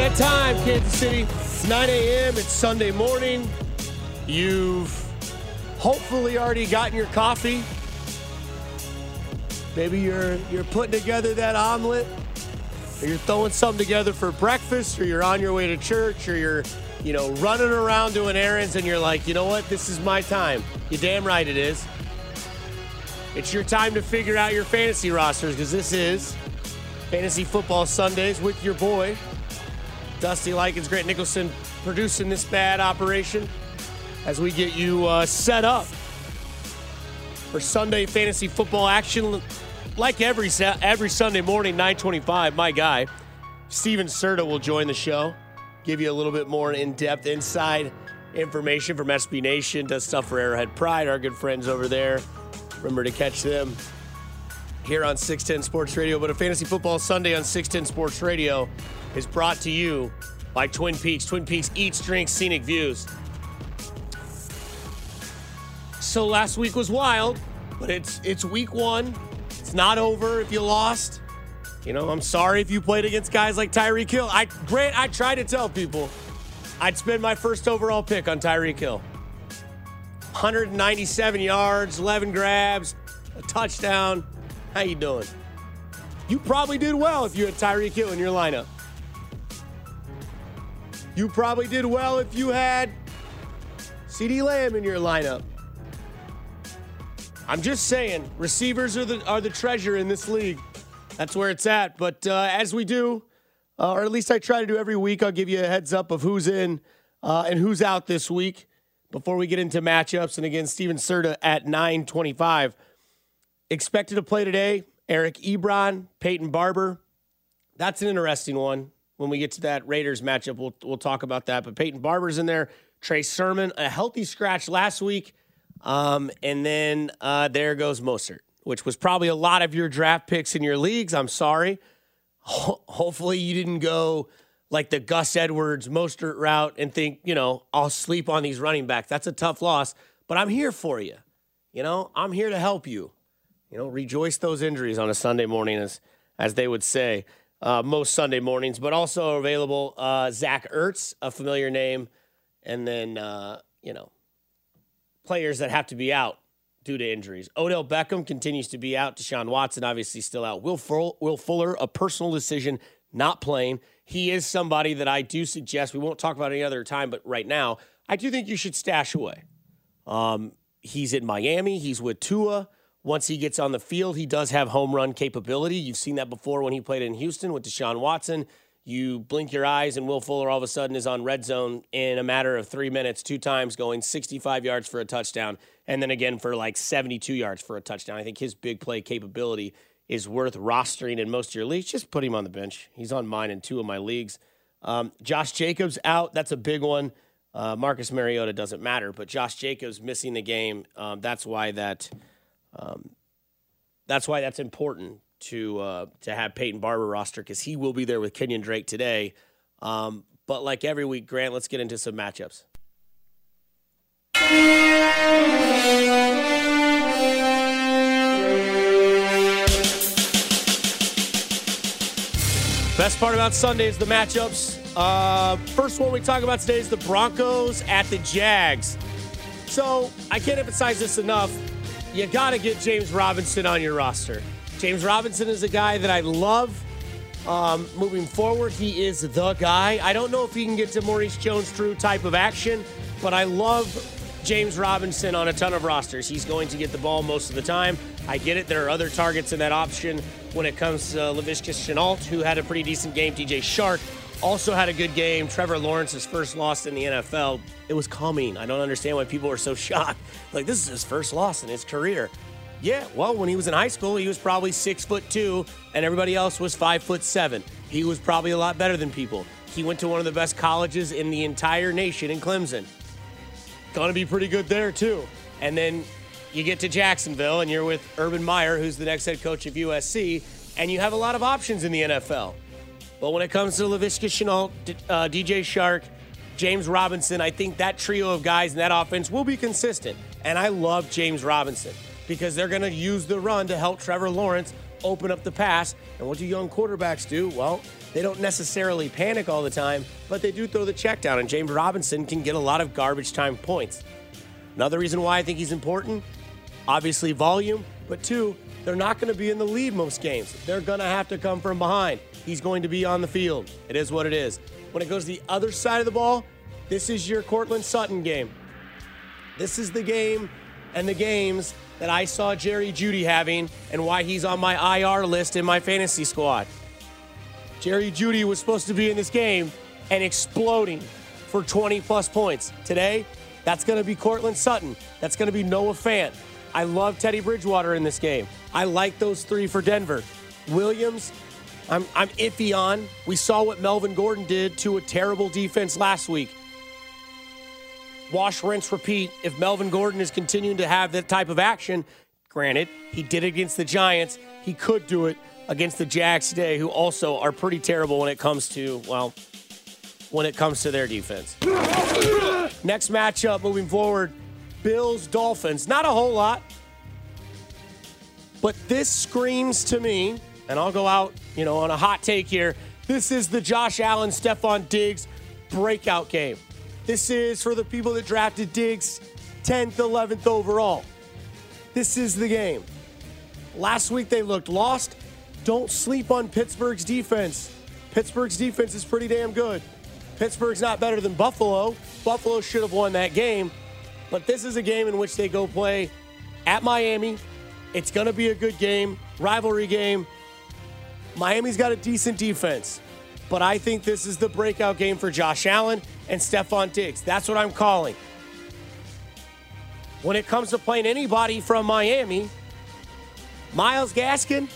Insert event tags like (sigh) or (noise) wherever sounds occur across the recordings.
That time, Kansas City. It's 9 a.m. It's Sunday morning. You've hopefully already gotten your coffee. Maybe you're you're putting together that omelet, or you're throwing something together for breakfast, or you're on your way to church, or you're you know running around doing errands, and you're like, you know what, this is my time. You damn right it is. It's your time to figure out your fantasy rosters because this is Fantasy Football Sundays with your boy Dusty Likins, Grant Nicholson producing this bad operation as we get you uh, set up for Sunday fantasy football action. Like every every Sunday morning, 9:25. My guy, Steven Serta, will join the show, give you a little bit more in-depth inside information from SB Nation. Does stuff for Arrowhead Pride, our good friends over there. Remember to catch them here on 610 Sports Radio. But a fantasy football Sunday on 610 Sports Radio is brought to you by Twin Peaks. Twin Peaks eats, drinks, scenic views. So last week was wild, but it's it's week one. It's not over if you lost. You know, I'm sorry if you played against guys like Tyreek Hill. I Grant, I try to tell people I'd spend my first overall pick on Tyreek Hill. 197 yards, 11 grabs, a touchdown. How you doing? You probably did well if you had Tyreek Hill in your lineup. You probably did well if you had CeeDee Lamb in your lineup. I'm just saying, receivers are the are the treasure in this league. That's where it's at. But uh, as we do, uh, or at least I try to do every week, I'll give you a heads up of who's in uh, and who's out this week before we get into matchups. And again, Steven Serta at 925. Expected to play today, Eric Ebron, Peyton Barber. That's an interesting one. When we get to that Raiders matchup, we'll, we'll talk about that. But Peyton Barber's in there. Trey Sermon, a healthy scratch last week. Um, and then uh, there goes Mostert, which was probably a lot of your draft picks in your leagues. I'm sorry. Ho- hopefully you didn't go like the Gus Edwards Mostert route and think, you know, I'll sleep on these running backs. That's a tough loss, but I'm here for you. You know, I'm here to help you. You know, rejoice those injuries on a Sunday morning, as as they would say uh, most Sunday mornings. But also available uh, Zach Ertz, a familiar name, and then uh, you know players that have to be out due to injuries. Odell Beckham continues to be out. Deshaun Watson obviously still out. Will, Full, Will Fuller, a personal decision, not playing. He is somebody that I do suggest, we won't talk about any other time, but right now, I do think you should stash away. Um, he's in Miami. He's with Tua. Once he gets on the field, he does have home run capability. You've seen that before when he played in Houston with Deshaun Watson. You blink your eyes, and Will Fuller all of a sudden is on red zone in a matter of three minutes, two times, going 65 yards for a touchdown, and then again for like 72 yards for a touchdown. I think his big play capability is worth rostering in most of your leagues. Just put him on the bench. He's on mine in two of my leagues. Um, Josh Jacobs out. That's a big one. Uh, Marcus Mariota doesn't matter, but Josh Jacobs missing the game. Um, that's why that. Um, that's why that's important to uh, to have Peyton Barber roster because he will be there with Kenyan Drake today. Um, but like every week, Grant, let's get into some matchups. Best part about Sunday is the matchups. Uh, first one we talk about today is the Broncos at the Jags. So I can't emphasize this enough. You got to get James Robinson on your roster. James Robinson is a guy that I love. Um, moving forward, he is the guy. I don't know if he can get to Maurice Jones-Drew type of action, but I love James Robinson on a ton of rosters. He's going to get the ball most of the time. I get it. There are other targets in that option when it comes to uh, Laviska Shenault, who had a pretty decent game. DJ Chark also had a good game. Trevor Lawrence's first loss in the NFL. It was coming. I don't understand why people are so (laughs) shocked. Like, this is his first loss in his career. Yeah, well, when he was in high school, he was probably six foot two, and everybody else was five foot seven. He was probably a lot better than people. He went to one of the best colleges in the entire nation in Clemson. Gonna be pretty good there, too. And then you get to Jacksonville, and you're with Urban Meyer, who's the next head coach of USC, and you have a lot of options in the NFL. But when it comes to Laviska Shenault, uh, DJ Chark, James Robinson, I think that trio of guys in that offense will be consistent. And I love James Robinson because they're going to use the run to help Trevor Lawrence open up the pass. And what do young quarterbacks do? Well, they don't necessarily panic all the time, but they do throw the check down. And James Robinson can get a lot of garbage time points. Another reason why I think he's important obviously, volume, but two, they're not going to be in the lead most games. They're going to have to come from behind. He's going to be on the field. It is what it is. When it goes the other side of the ball, this is your Courtland Sutton game. This is the game and the games that I saw Jerry Jeudy having and why he's on my IR list in my fantasy squad. Jerry Jeudy was supposed to be in this game and exploding for 20 plus points. Today, that's going to be Courtland Sutton. That's going to be Noah Fant. I love Teddy Bridgewater in this game. I like those three for Denver. Williams, I'm, I'm iffy on. We saw what Melvin Gordon did to a terrible defense last week. Wash, rinse, repeat. If Melvin Gordon is continuing to have that type of action, granted, he did it against the Giants. He could do it against the Jags today, who also are pretty terrible when it comes to, well, when it comes to their defense. Next matchup moving forward Bills Dolphins. Not a whole lot. But this screams to me, and I'll go out, you know, on a hot take here. This is the Josh Allen, Stefon Diggs breakout game. This is for the people that drafted Diggs 10th, 11th overall. This is the game. Last week they looked lost. Don't sleep on Pittsburgh's defense. Pittsburgh's defense is pretty damn good. Pittsburgh's not better than Buffalo. Buffalo should have won that game. But this is a game in which they go play at Miami. It's going to be a good game, rivalry game. Miami's got a decent defense, but I think this is the breakout game for Josh Allen and Stefon Diggs. That's what I'm calling. When it comes to playing anybody from Miami, Myles Gaskin,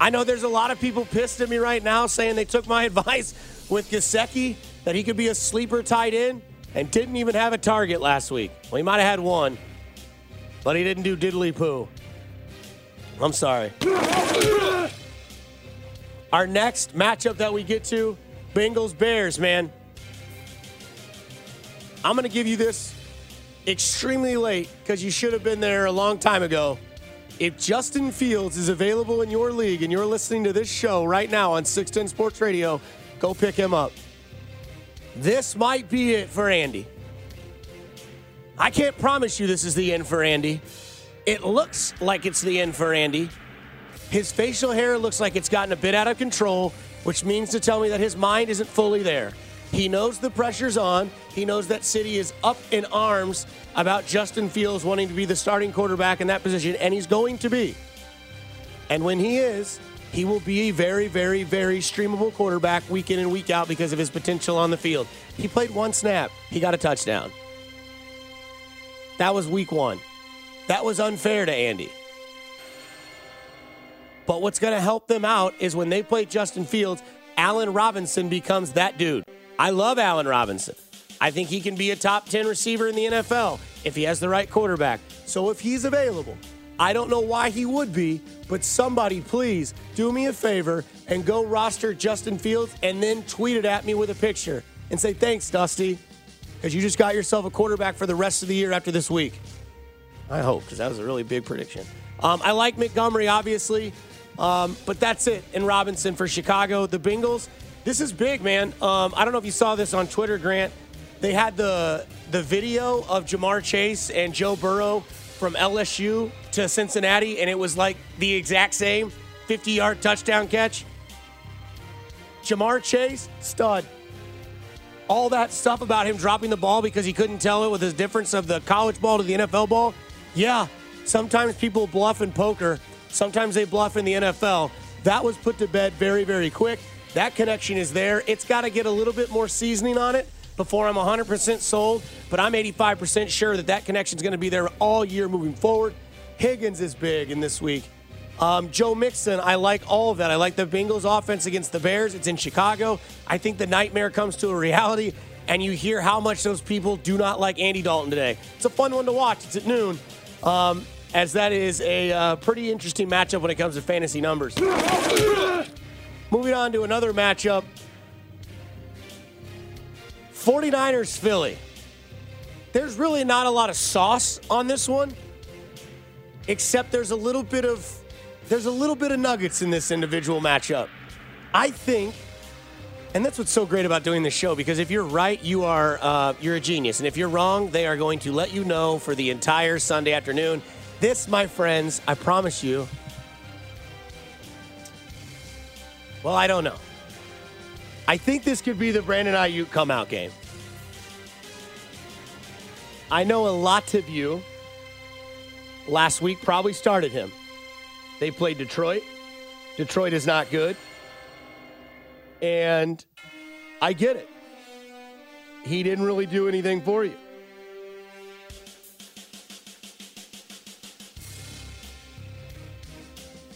I know there's a lot of people pissed at me right now saying they took my (laughs) advice with Gesicki that he could be a sleeper tight end and didn't even have a target last week. Well, he might have had one, but he didn't do diddly poo. I'm sorry. (laughs) Our next matchup that we get to Bengals Bears, man. I'm going to give you this extremely late because you should have been there a long time ago. If Justin Fields is available in your league and you're listening to this show right now on 610 Sports Radio, go pick him up. This might be it for Andy. I can't promise you this is the end for Andy. It looks like it's the end for Andy. His facial hair looks like it's gotten a bit out of control, which means to tell me that his mind isn't fully there. He knows the pressure's on. He knows that City is up in arms about Justin Fields wanting to be the starting quarterback in that position, and he's going to be. And when he is, he will be a very, very, very streamable quarterback week in and week out because of his potential on the field. He played one snap, he got a touchdown. That was week one. That was unfair to Andy. But what's going to help them out is when they play Justin Fields, Allen Robinson becomes that dude. I love Allen Robinson. I think he can be a top 10 receiver in the NFL if he has the right quarterback. So if he's available, I don't know why he would be, but somebody please do me a favor and go roster Justin Fields and then tweet it at me with a picture and say, thanks, Dusty, because you just got yourself a quarterback for the rest of the year after this week. I hope, because that was a really big prediction. Um, I like Montgomery, obviously, um, but that's it. in Robinson for Chicago. The Bengals, this is big, man. Um, I don't know if you saw this on Twitter, Grant. They had the the video of Ja'Marr Chase and Joe Burrow from LSU to Cincinnati, and it was like the exact same. 50 yard touchdown catch. Ja'Marr Chase, stud. All that stuff about him dropping the ball because he couldn't tell it with the difference of the college ball to the NFL ball. Yeah, sometimes people bluff in poker, sometimes they bluff in the NFL. That was put to bed very, very quick. That connection is there. It's got to get a little bit more seasoning on it before I'm 100% sold, but I'm 85% sure that that connection is going to be there all year moving forward. Higgins is big in this week. Um, Joe Mixon, I like all of that. I like the Bengals offense against the Bears. It's in Chicago. I think the nightmare comes to a reality, and you hear how much those people do not like Andy Dalton today. It's a fun one to watch. It's at noon, um, as that is a uh, pretty interesting matchup when it comes to fantasy numbers. Moving on to another matchup 49ers Philly. There's really not a lot of sauce on this one, except there's a little bit of there's a little bit of nuggets in this individual matchup. I think, and that's what's so great about doing this show because if you're right, you are uh, you're a genius, and if you're wrong, they are going to let you know for the entire Sunday afternoon. This, my friends, I promise you. Well, I don't know. I think this could be the Brandon Aiyuk come out game. I know a lot of you last week probably started him. They played Detroit. Detroit is not good. And I get it. He didn't really do anything for you.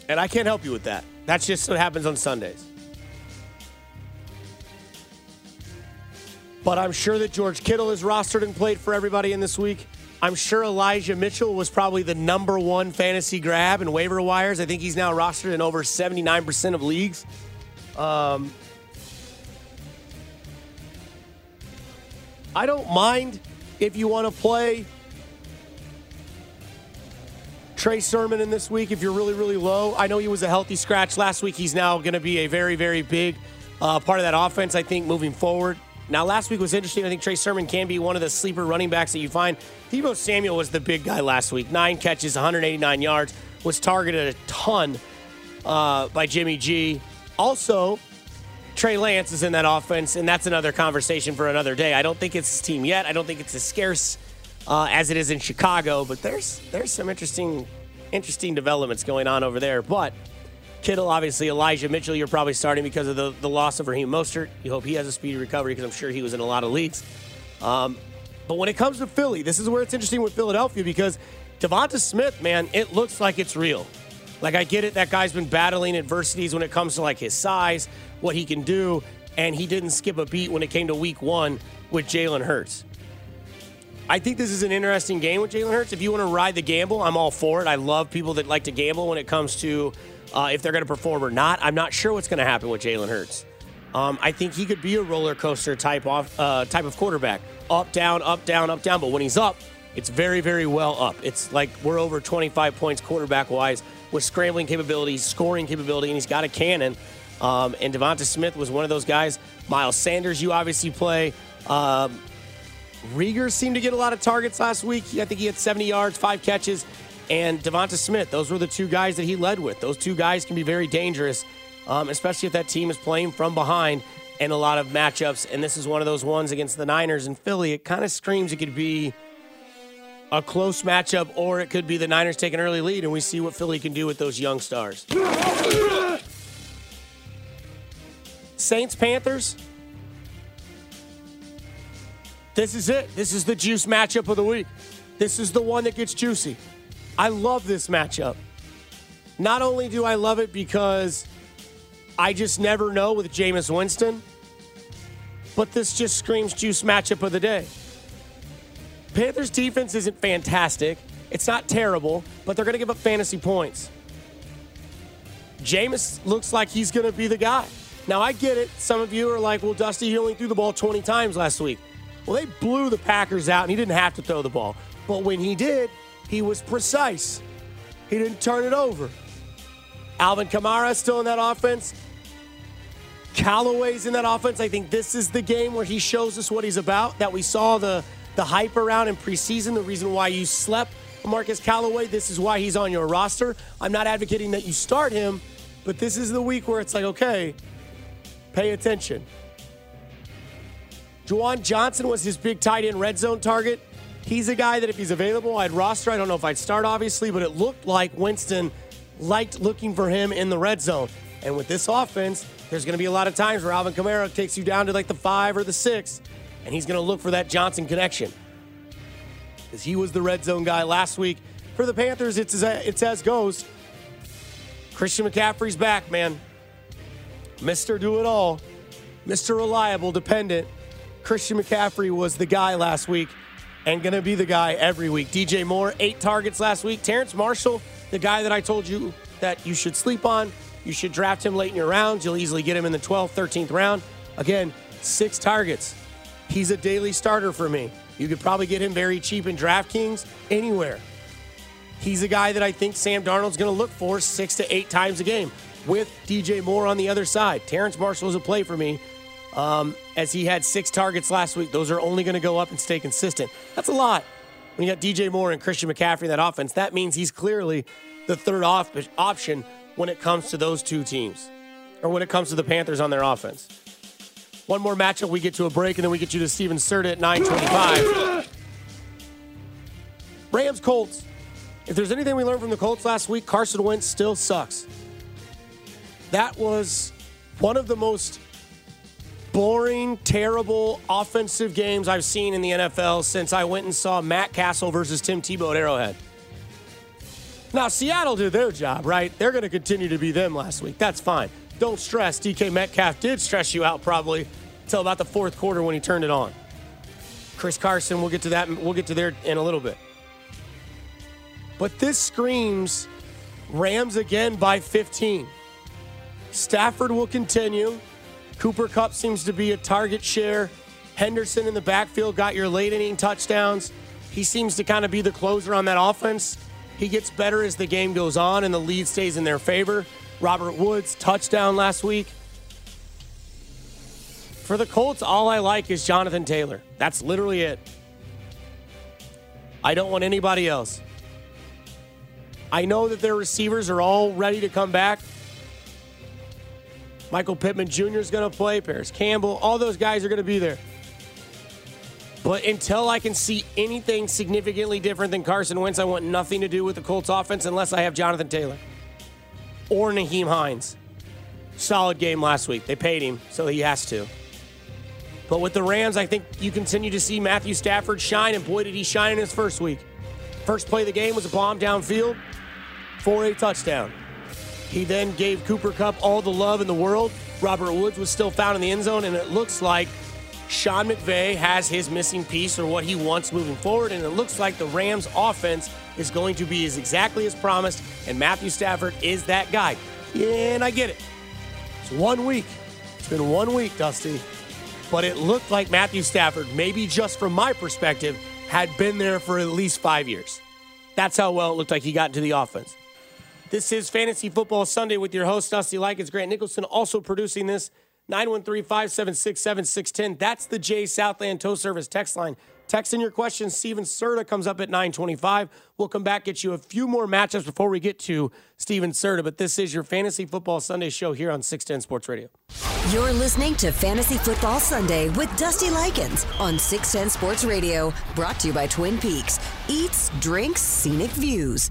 And I can't help you with that. That's just what happens on Sundays. But I'm sure that George Kittle is rostered and played for everybody in this week. I'm sure Elijah Mitchell was probably the number one fantasy grab in waiver wires. I think he's now rostered in over 79% of leagues. Um, I don't mind if you want to play Trey Sermon in this week if you're really, really low. I know he was a healthy scratch last week. He's now going to be a very, very big uh, part of that offense, I think, moving forward. Now, last week was interesting. I think Trey Sermon can be one of the sleeper running backs that you find. Deebo Samuel was the big guy last week. Nine catches, 189 yards, was targeted a ton uh, by Jimmy G. Also, Trey Lance is in that offense, and that's another conversation for another day. I don't think it's his team yet. I don't think it's as scarce uh, as it is in Chicago, but there's there's some interesting interesting developments going on over there. But Kittle, obviously, Elijah Mitchell, you're probably starting because of the, the loss of Raheem Mostert. You hope he has a speedy recovery because I'm sure he was in a lot of leagues. Um, but when it comes to Philly, this is where it's interesting with Philadelphia because Devonta Smith, man, it looks like it's real. Like I get it, that guy's been battling adversities when it comes to like his size, what he can do, and he didn't skip a beat when it came to Week One with Jalen Hurts. I think this is an interesting game with Jalen Hurts. If you want to ride the gamble, I'm all for it. I love people that like to gamble when it comes to uh, if they're going to perform or not. I'm not sure what's going to happen with Jalen Hurts. Um, I think he could be a roller coaster type of uh, type of quarterback, up down, up down, up down. But when he's up, it's very very well up. It's like we're over 25 points quarterback wise with scrambling capabilities, scoring capability, and he's got a cannon. Um, and Devonta Smith was one of those guys. Miles Sanders, you obviously play. Um, Reagor seemed to get a lot of targets last week. I think he had 70 yards, five catches and Devonta Smith. Those were the two guys that he led with. Those two guys can be very dangerous, um, especially if that team is playing from behind in a lot of matchups. And this is one of those ones against the Niners and Philly. It kind of screams it could be a close matchup, or it could be the Niners take an early lead, and we see what Philly can do with those young stars. (laughs) Saints Panthers. This is it. This is the juice matchup of the week. This is the one that gets juicy. I love this matchup. Not only do I love it because I just never know with Jameis Winston, but this just screams juice matchup of the day. Panthers defense isn't fantastic. It's not terrible, but they're going to give up fantasy points. Jameis looks like he's going to be the guy. Now, I get it. Some of you are like, well, Dusty, he only threw the ball 20 times last week. Well, they blew the Packers out, and he didn't have to throw the ball. But when he did, he was precise. He didn't turn it over. Alvin Kamara still in that offense. Callaway's in that offense. I think this is the game where he shows us what he's about. That we saw the the hype around in preseason. The reason why you slept Marquez Callaway. This is why he's on your roster. I'm not advocating that you start him, But this is the week where it's like, okay, pay attention. Juwan Johnson was his big tight end red zone target. He's a guy that if he's available, I'd roster. I don't know if I'd start, obviously, but it looked like Winston liked looking for him in the red zone. And with this offense, there's going to be a lot of times where Alvin Kamara takes you down to like the five or the six, and he's going to look for that Johnson connection. Because he was the red zone guy last week. For the Panthers, it's as, it's as goes. Christian McCaffrey's back, man. Mr. Do It All, Mr. Reliable, dependent. Christian McCaffrey was the guy last week and going to be the guy every week. DJ Moore, eight targets last week. Terrace Marshall, the guy that I told you that you should sleep on. You should draft him late in your rounds. You'll easily get him in the 12th, 13th round. Again, six targets. He's a daily starter for me. You could probably get him very cheap in DraftKings anywhere. He's a guy that I think Sam Darnold's going to look for six to eight times a game with DJ Moore on the other side. Terrace Marshall is a play for me um, as he had six targets last week. Those are only going to go up and stay consistent. That's a lot. When you got DJ Moore and Christian McCaffrey in that offense, that means he's clearly the third off- option when it comes to those two teams, or when it comes to the Panthers on their offense. One more matchup, we get to a break, and then we get you to Steven Serta at 925. Rams Colts. If there's anything we learned from the Colts last week, Carson Wentz still sucks. That was one of the most boring, terrible offensive games I've seen in the NFL since I went and saw Matt Cassel versus Tim Tebow at Arrowhead. Now, Seattle did their job, right? They're going to continue to be them last week. That's fine. Don't stress. DK Metcalf did stress you out probably until about the fourth quarter when he turned it on. Chris Carson, we'll get to that. We'll get to there in a little bit. But this screams Rams again by 15. Stafford will continue. Cooper Kupp seems to be a target share. Henderson in the backfield got your late inning touchdowns. He seems to kind of be the closer on that offense. He gets better as the game goes on and the lead stays in their favor. Robert Woods, touchdown last week. For the Colts, all I like is Jonathan Taylor. That's literally it. I don't want anybody else. I know that their receivers are all ready to come back. Michael Pittman Jr. is going to play, Parris Campbell, all those guys are going to be there. But until I can see anything significantly different than Carson Wentz, I want nothing to do with the Colts offense unless I have Jonathan Taylor or Nyheim Hines. Solid game last week. They paid him, so he has to. But with the Rams, I think you continue to see Matthew Stafford shine, and boy, did he shine in his first week. First play of the game was a bomb downfield for a touchdown. He then gave Cooper Kupp all the love in the world. Robert Woods was still found in the end zone, and it looks like Sean McVay has his missing piece or what he wants moving forward. And it looks like the Rams offense is going to be as exactly as promised, and Matthew Stafford is that guy. And I get it. It's one week. It's been one week, Dusty. But it looked like Matthew Stafford, maybe just from my perspective, had been there for at least five years. That's how well it looked like he got into the offense. This is Fantasy Football Sunday with your host, Dusty Likins. Grant Nicholson also producing this. 913 576 7610. That's the J Southland Tow Service text line. Text in your questions. Steven Serta comes up at 925. We'll come back, get you a few more matchups before we get to Steven Serta. But this is your Fantasy Football Sunday show here on 610 Sports Radio. You're listening to Fantasy Football Sunday with Dusty Likins on 610 Sports Radio. Brought to you by Twin Peaks. Eats, drinks, scenic views.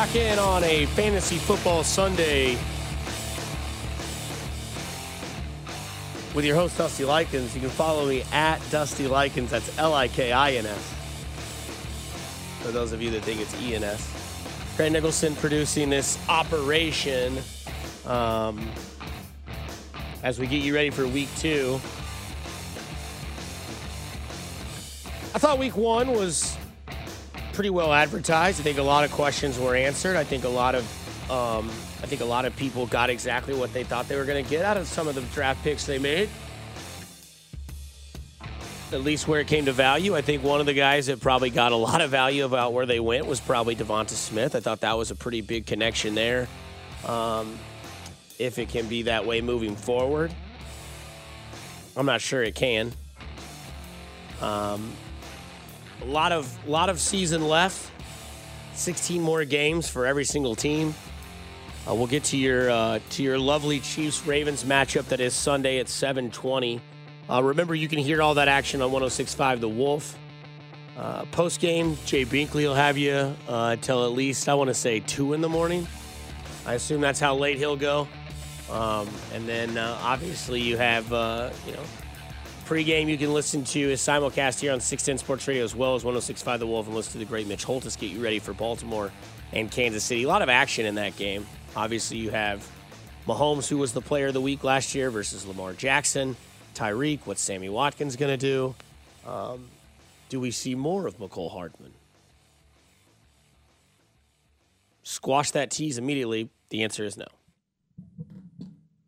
Back in on a fantasy football Sunday with your host, Dusty Likins. You can follow me at Dusty Likins. That's L I K I N S. For those of you that think it's E N S. Craig Nicholson producing this operation um, as we get you ready for week two. I thought week one was pretty well advertised. I think a lot of questions were answered. I think a lot of um, I think a lot of people got exactly what they thought they were going to get out of some of the draft picks they made. At least where it came to value, I think one of the guys that probably got a lot of value about where they went was probably Devonta Smith. I thought that was a pretty big connection there. Um, if it can be that way moving forward, I'm not sure it can. Um, a lot of lot of season left. 16 more games for every single team. Uh, we'll get to your uh, to your lovely Chiefs Ravens matchup that is Sunday at 7:20. Uh, remember, you can hear all that action on 106.5 The Wolf. Uh, Post game, Jay Binkley will have you uh, till at least I want to say two in the morning. I assume that's how late he'll go. Um, and then uh, obviously you have you know pregame you can listen to is simulcast here on 610 Sports Radio as well as 106.5 The Wolf and listen to the great Mitch Holthus get you ready for Baltimore and Kansas City. A lot of action in that game. Obviously, you have Mahomes, who was the player of the week last year, versus Lamar Jackson. Tyreek, what's Sammy Watkins going to do? Um, do we see more of Mecole Hardman? Squash that tease immediately. The answer is no.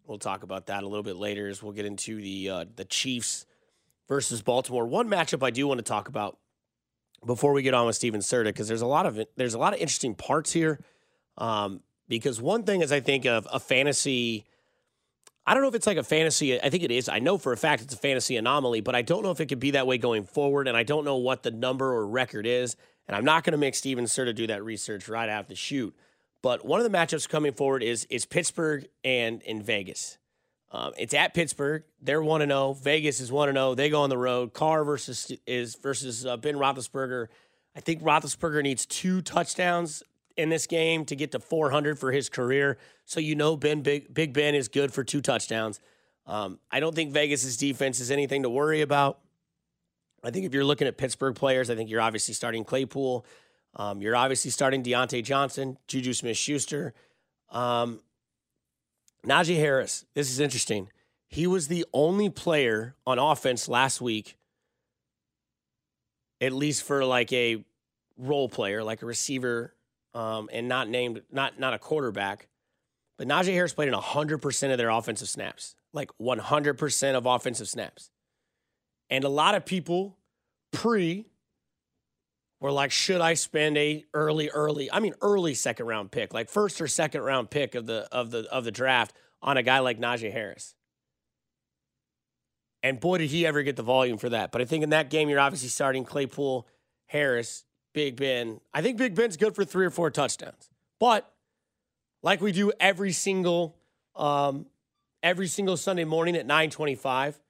We'll talk about that a little bit later as we'll get into the uh, the Chiefs versus Baltimore. One matchup I do want to talk about before we get on with Steven Serta because there's a lot of there's a lot of interesting parts here. Um, because one thing is I think of a fantasy. I don't know if it's like a fantasy. I think it is. I know for a fact it's a fantasy anomaly, but I don't know if it could be that way going forward. And I don't know what the number or record is. And I'm not going to make Steven Serta do that research right after the shoot. But one of the matchups coming forward is is Pittsburgh and in Vegas. Um, it's at Pittsburgh. They're one to zero. Vegas is one to zero. They go on the road. Carr versus is versus uh, Ben Roethlisberger. I think Roethlisberger needs two touchdowns in this game to get to 400 for his career. So you know Ben Big, Big Ben is good for two touchdowns. Um, I don't think Vegas's defense is anything to worry about. I think if you're looking at Pittsburgh players, I think you're obviously starting Claypool. Um, you're obviously starting Diontae Johnson, Juju Smith Schuster. Um, Najee Harris, this is interesting. He was the only player on offense last week, at least for like a role player, like a receiver, um, and not named, not not a quarterback. But Najee Harris played in 100% of their offensive snaps, like 100% of offensive snaps. And a lot of people pre were like, should I spend a early, early, I mean early second round pick, like first or second round pick of the of the of the draft on a guy like Najee Harris? And boy, did he ever get the volume for that. But I think in that game, you're obviously starting Claypool, Harris, Big Ben. I think Big Ben's good for three or four touchdowns. But like we do every single um, every single Sunday morning at 925,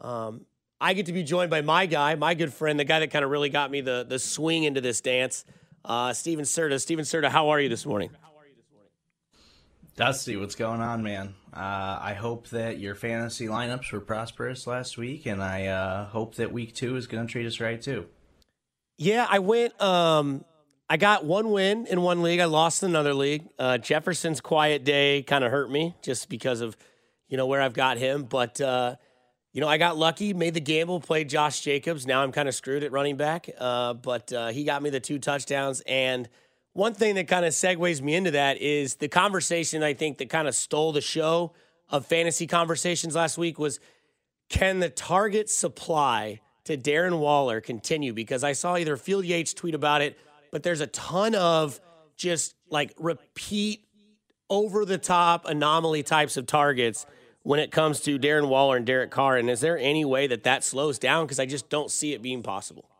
um, I get to be joined by my guy, my good friend, the guy that kind of really got me the the swing into this dance, uh, Steven Serta. Steven Serta, how are you this morning? How are you this morning? Dusty, what's going on, man? Uh, I hope that your fantasy lineups were prosperous last week, and I uh, hope that week two is going to treat us right too. Yeah, I went. Um, I got one win in one league. I lost in another league. Uh, Jefferson's quiet day kind of hurt me just because of you know where I've got him, but uh, you know, I got lucky, made the gamble, played Josh Jacobs. Now I'm kind of screwed at running back, uh, but uh, he got me the two touchdowns. And one thing that kind of segues me into that is the conversation I think that kind of stole the show of fantasy conversations last week was can the target supply to Darren Waller continue? Because I saw either Field Yates tweet about it, but there's a ton of just like repeat over the top anomaly types of targets when it comes to Darren Waller and Derek Carr. And is there any way that that slows down? Because I just don't see it being possible.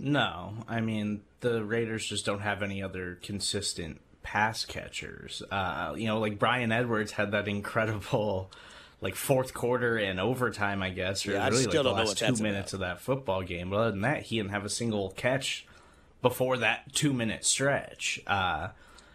No, I mean the Raiders just don't have any other consistent pass catchers. Uh, you know, like Bryan Edwards had that incredible, like fourth quarter and overtime, I guess, or Yeah, I really still like the last two minutes of that football game. But other than that, he didn't have a single catch before that two minute stretch. Uh,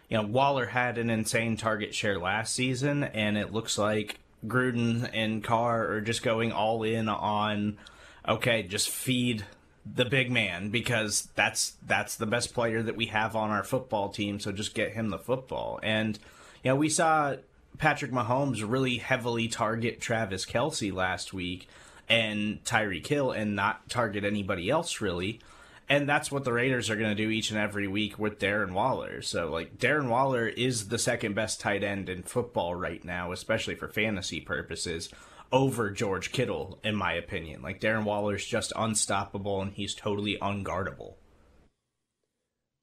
you know, Waller had an insane target share last season, and it looks like Gruden and Carr are just going all in on okay, just feed the big man because that's that's the best player that we have on our football team. So just get him the football. And you know, we saw Patrick Mahomes really heavily target Travis Kelce last week and Tyreek Hill and not target anybody else really. And that's what the Raiders are going to do each and every week with Darren Waller. So, like, Darren Waller is the second best tight end in football right now, especially for fantasy purposes, over George Kittle, in my opinion. Like, Darren Waller's just unstoppable and he's totally unguardable.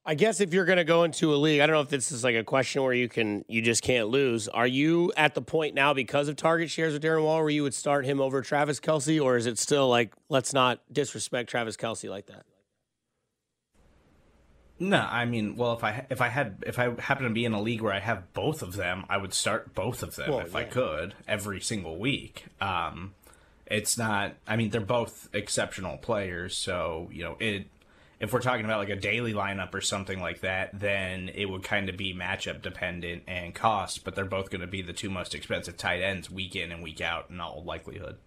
I guess if you're going to go into a league, I don't know if this is like a question where you can you just can't lose. Are you at the point now because of target shares with Darren Waller where you would start him over Travis Kelce, or is it still like let's not disrespect Travis Kelce like that? No, I mean, well, if I if I had if I happen to be in a league where I have both of them, I would start both of them Well, if I could every single week. Um, it's not. I mean, they're both exceptional players, so you know it. If we're talking about like a daily lineup or something like that, then it would kind of be matchup dependent and cost. But they're both going to be the two most expensive tight ends week in and week out in all likelihood.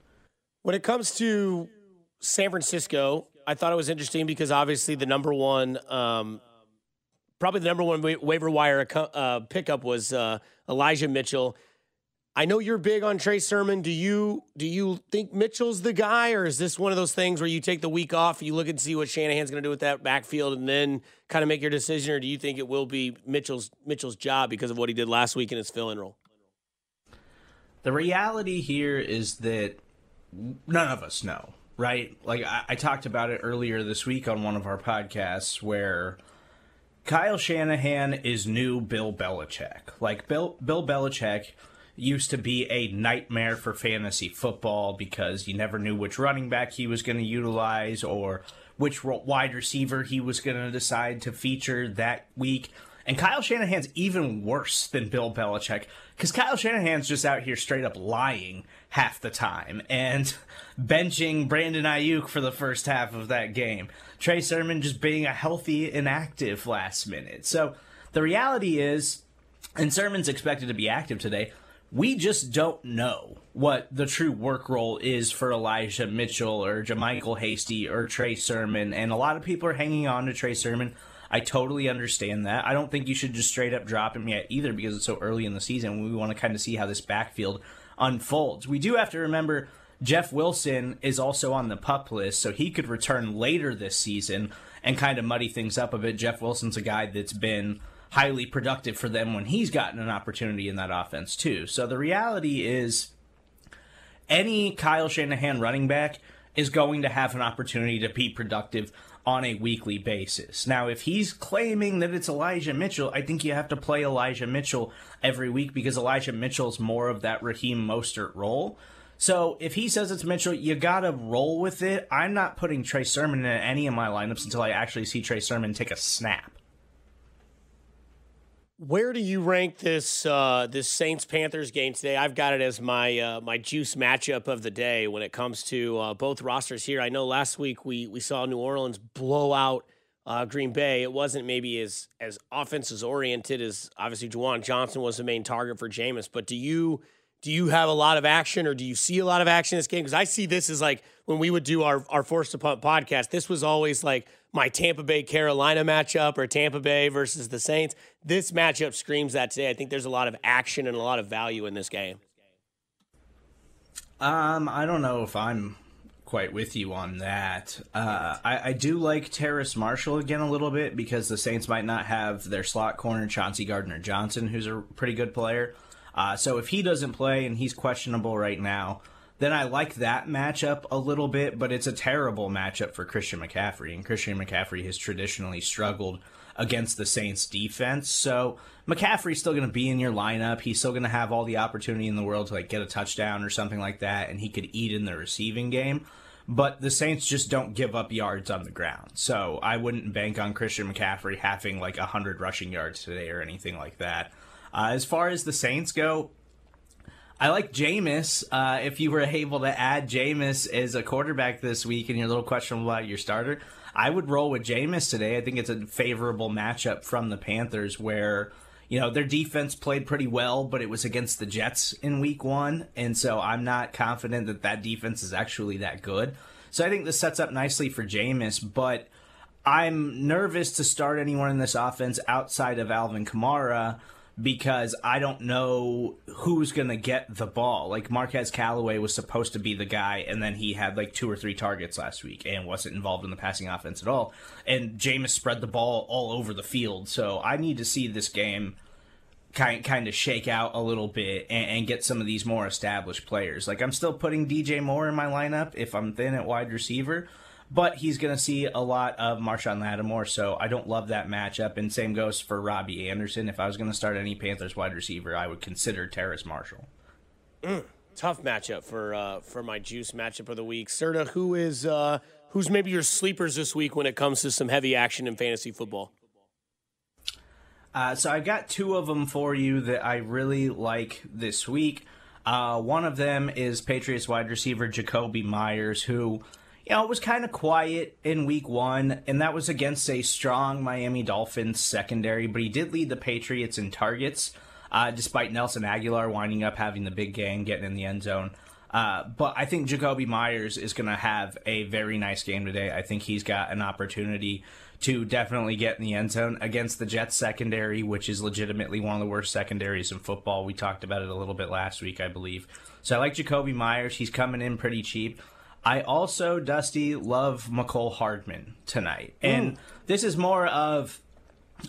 When it comes to San Francisco, I thought it was interesting because obviously the number one, um, probably the number one wa- waiver wire uh, pickup was uh, Elijah Mitchell. I know you're big on Trey Sermon. Do you do you think Mitchell's the guy, or is this one of those things where you take the week off, you look and see what Shanahan's going to do with that backfield, and then kind of make your decision, or do you think it will be Mitchell's Mitchell's job because of what he did last week in his fill-in role? The reality here is that none of us know, right? Like I, I talked about it earlier this week on one of our podcasts where Kyle Shanahan is new Bill Belichick. Like Bill Bill Belichick used to be a nightmare for fantasy football because you never knew which running back he was going to utilize or which wide receiver he was going to decide to feature that week. And Kyle Shanahan's even worse than Bill Belichick because Kyle Shanahan's just out here straight up lying half the time and (laughs) benching Brandon Aiyuk for the first half of that game. Trey Sermon just being a healthy and active last minute. So the reality is, and Sermon's expected to be active today. We just don't know what the true work role is for Elijah Mitchell or JaMycal Hasty or Trey Sermon, and a lot of people are hanging on to Trey Sermon. I totally understand that. I don't think you should just straight up drop him yet either because it's so early in the season. We want to kind of see how this backfield unfolds. We do have to remember Jeff Wilson is also on the pup list, so he could return later this season and kind of muddy things up a bit. Jeff Wilson's a guy that's been highly productive for them when he's gotten an opportunity in that offense too. So the reality is any Kyle Shanahan running back is going to have an opportunity to be productive on a weekly basis. Now, if he's claiming that it's Elijah Mitchell, I think you have to play Elijah Mitchell every week because Elijah Mitchell's more of that Raheem Mostert role. So if he says it's Mitchell, you gotta roll with it. I'm not putting Trey Sermon in any of my lineups until I actually see Trey Sermon take a snap. Where do you rank this uh, this Saints Panthers game today? I've got it as my uh, my juice matchup of the day when it comes to uh, both rosters here. I know last week we we saw New Orleans blow out uh, Green Bay. It wasn't maybe as as offenses oriented as obviously Juwan Johnson was the main target for Jameis. But do you do you have a lot of action or do you see a lot of action in this game? Because I see this as like when we would do our our forced to punt podcast. This was always like my Tampa Bay Carolina matchup or Tampa Bay versus the Saints. This matchup screams that today. I think there's a lot of action and a lot of value in this game. Um, I don't know if I'm quite with you on that. Uh, I, I do like Terrace Marshall again a little bit because the Saints might not have their slot corner Chauncey Gardner Johnson, who's a pretty good player. Uh, so if he doesn't play and he's questionable right now, then I like that matchup a little bit, but it's a terrible matchup for Christian McCaffrey. And Christian McCaffrey has traditionally struggled against the Saints defense. So McCaffrey's still going to be in your lineup. He's still going to have all the opportunity in the world to like get a touchdown or something like that, and he could eat in the receiving game. But the Saints just don't give up yards on the ground. So I wouldn't bank on Christian McCaffrey having like 100 rushing yards today or anything like that. Uh, as far as the Saints go, I like Jameis. Uh, if you were able to add Jameis as a quarterback this week and you're a little questionable about your starter, I would roll with Jameis today. I think it's a favorable matchup from the Panthers where, you know, their defense played pretty well, but it was against the Jets in week one. And so I'm not confident that that defense is actually that good. So I think this sets up nicely for Jameis, but I'm nervous to start anyone in this offense outside of Alvin Kamara because I don't know who's going to get the ball. Like Marquez Callaway was supposed to be the guy, and then he had like two or three targets last week and wasn't involved in the passing offense at all. And Jameis spread the ball all over the field. So I need to see this game kind kind of shake out a little bit and, and, get some of these more established players. Like I'm still putting DJ Moore in my lineup if I'm thin at wide receiver, but he's going to see a lot of Marshon Lattimore, so I don't love that matchup. And same goes for Robbie Anderson. If I was going to start any Panthers wide receiver, I would consider Terrace Marshall. Mm, tough matchup for uh, for my juice matchup of the week. Serta, who is uh, who's maybe your sleepers this week when it comes to some heavy action in fantasy football? Uh, so I've got two of them for you that I really like this week. Uh, one of them is Patriots wide receiver Jakobi Meyers, who you know, it was kind of quiet in week one, and that was against a strong Miami Dolphins secondary, but he did lead the Patriots in targets, uh, despite Nelson Agholor winding up having the big game, getting in the end zone. Uh, but I think Jakobi Meyers is going to have a very nice game today. I think he's got an opportunity to definitely get in the end zone against the Jets secondary, which is legitimately one of the worst secondaries in football. We talked about it a little bit last week, I believe. So I like Jakobi Meyers. He's coming in pretty cheap. I also, Dusty, love Mecole Hardman tonight. And this is more of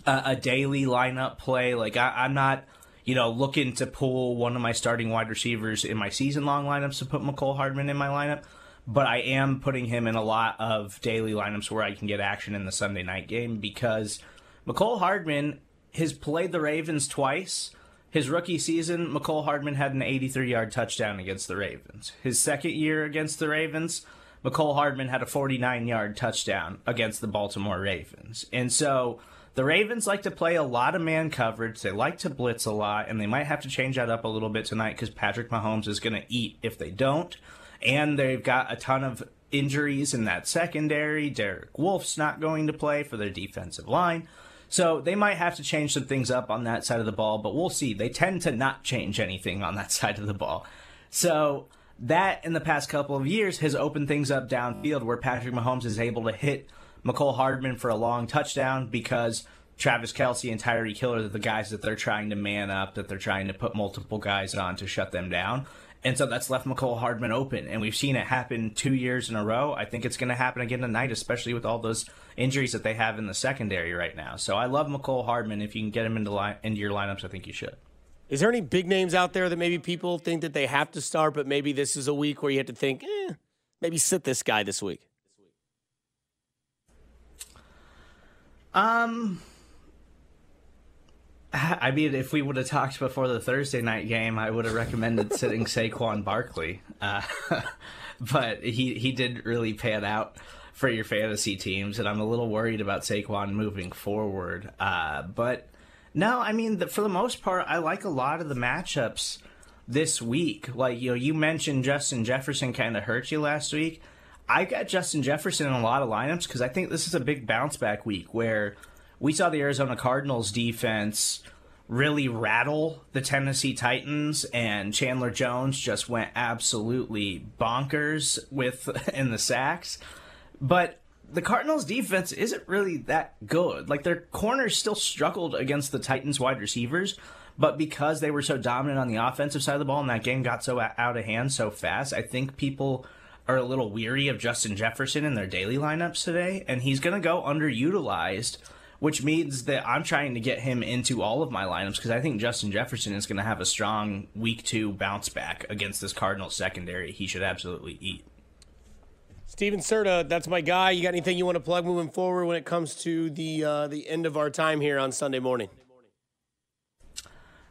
a, a daily lineup play. Like, I, am not, you know, looking to pull one of my starting wide receivers in my season long lineups to put Mecole Hardman in my lineup. But I am putting him in a lot of daily lineups where I can get action in the Sunday night game because Mecole Hardman has played the Ravens twice his rookie season, Mecole Hardman had an 83 yard touchdown against the Ravens. His second year against the Ravens, Mecole Hardman had a 49 yard touchdown against the Baltimore Ravens. And so the Ravens like to play a lot of man coverage. They like to blitz a lot, and they might have to change that up a little bit tonight because Patrick Mahomes is going to eat if they don't. And they've got a ton of injuries in that secondary. Derek Wolfe's not going to play for their defensive line. So they might have to change some things up on that side of the ball, but we'll see. They tend to not change anything on that (laughs) side of the ball. So that in the past couple of years has opened things up downfield where Patrick Mahomes is able to hit Mecole Hardman for a long touchdown because Travis Kelce and Tyreek Hill are the guys that they're trying to man up, that they're trying to put multiple guys on to shut them down. And so that's left Mecole Hardman open. And we've seen it happen two years in a row. I think it's going to happen again tonight, especially with all those injuries that they have in the secondary right now. So I love Mecole Hardman. If you can get him into, line, into your lineups, I think you should. Is there any big names out there that maybe people think that they have to start, but maybe this is a week where you have to think, eh, maybe sit this guy this week? Um, (laughs) I mean, if we would have talked before the Thursday night game, I would have recommended sitting (laughs) Saquon Barkley. Uh, (laughs) but he he didn't really pan out for your fantasy teams, and I'm a little worried about Saquon moving forward. Uh, but no, I mean, the, for the most part, I like a lot of the matchups this week. Like you know, you mentioned Justin Jefferson kind of hurt you last week. I got Justin Jefferson in a lot of lineups because I think this is a big bounce back week where we saw the Arizona Cardinals defense really rattle the Tennessee Titans and Chandler Jones just went absolutely bonkers with (laughs) in the sacks. But the Cardinals defense isn't really that good. Like their corners still struggled against the Titans wide receivers, But because they were so dominant on the offensive side of the ball and that game got so out of hand so fast, I think people are a little weary of Justin Jefferson in their daily lineups today, and he's going to go underutilized, which means that I'm trying to get him into all of my lineups because I think Justin Jefferson is going to have a strong week two bounce back against this Cardinals secondary. He should absolutely eat. Steven Serta, that's my guy. You got anything you want to plug moving forward when it comes to the uh, the end of our time here on Sunday morning?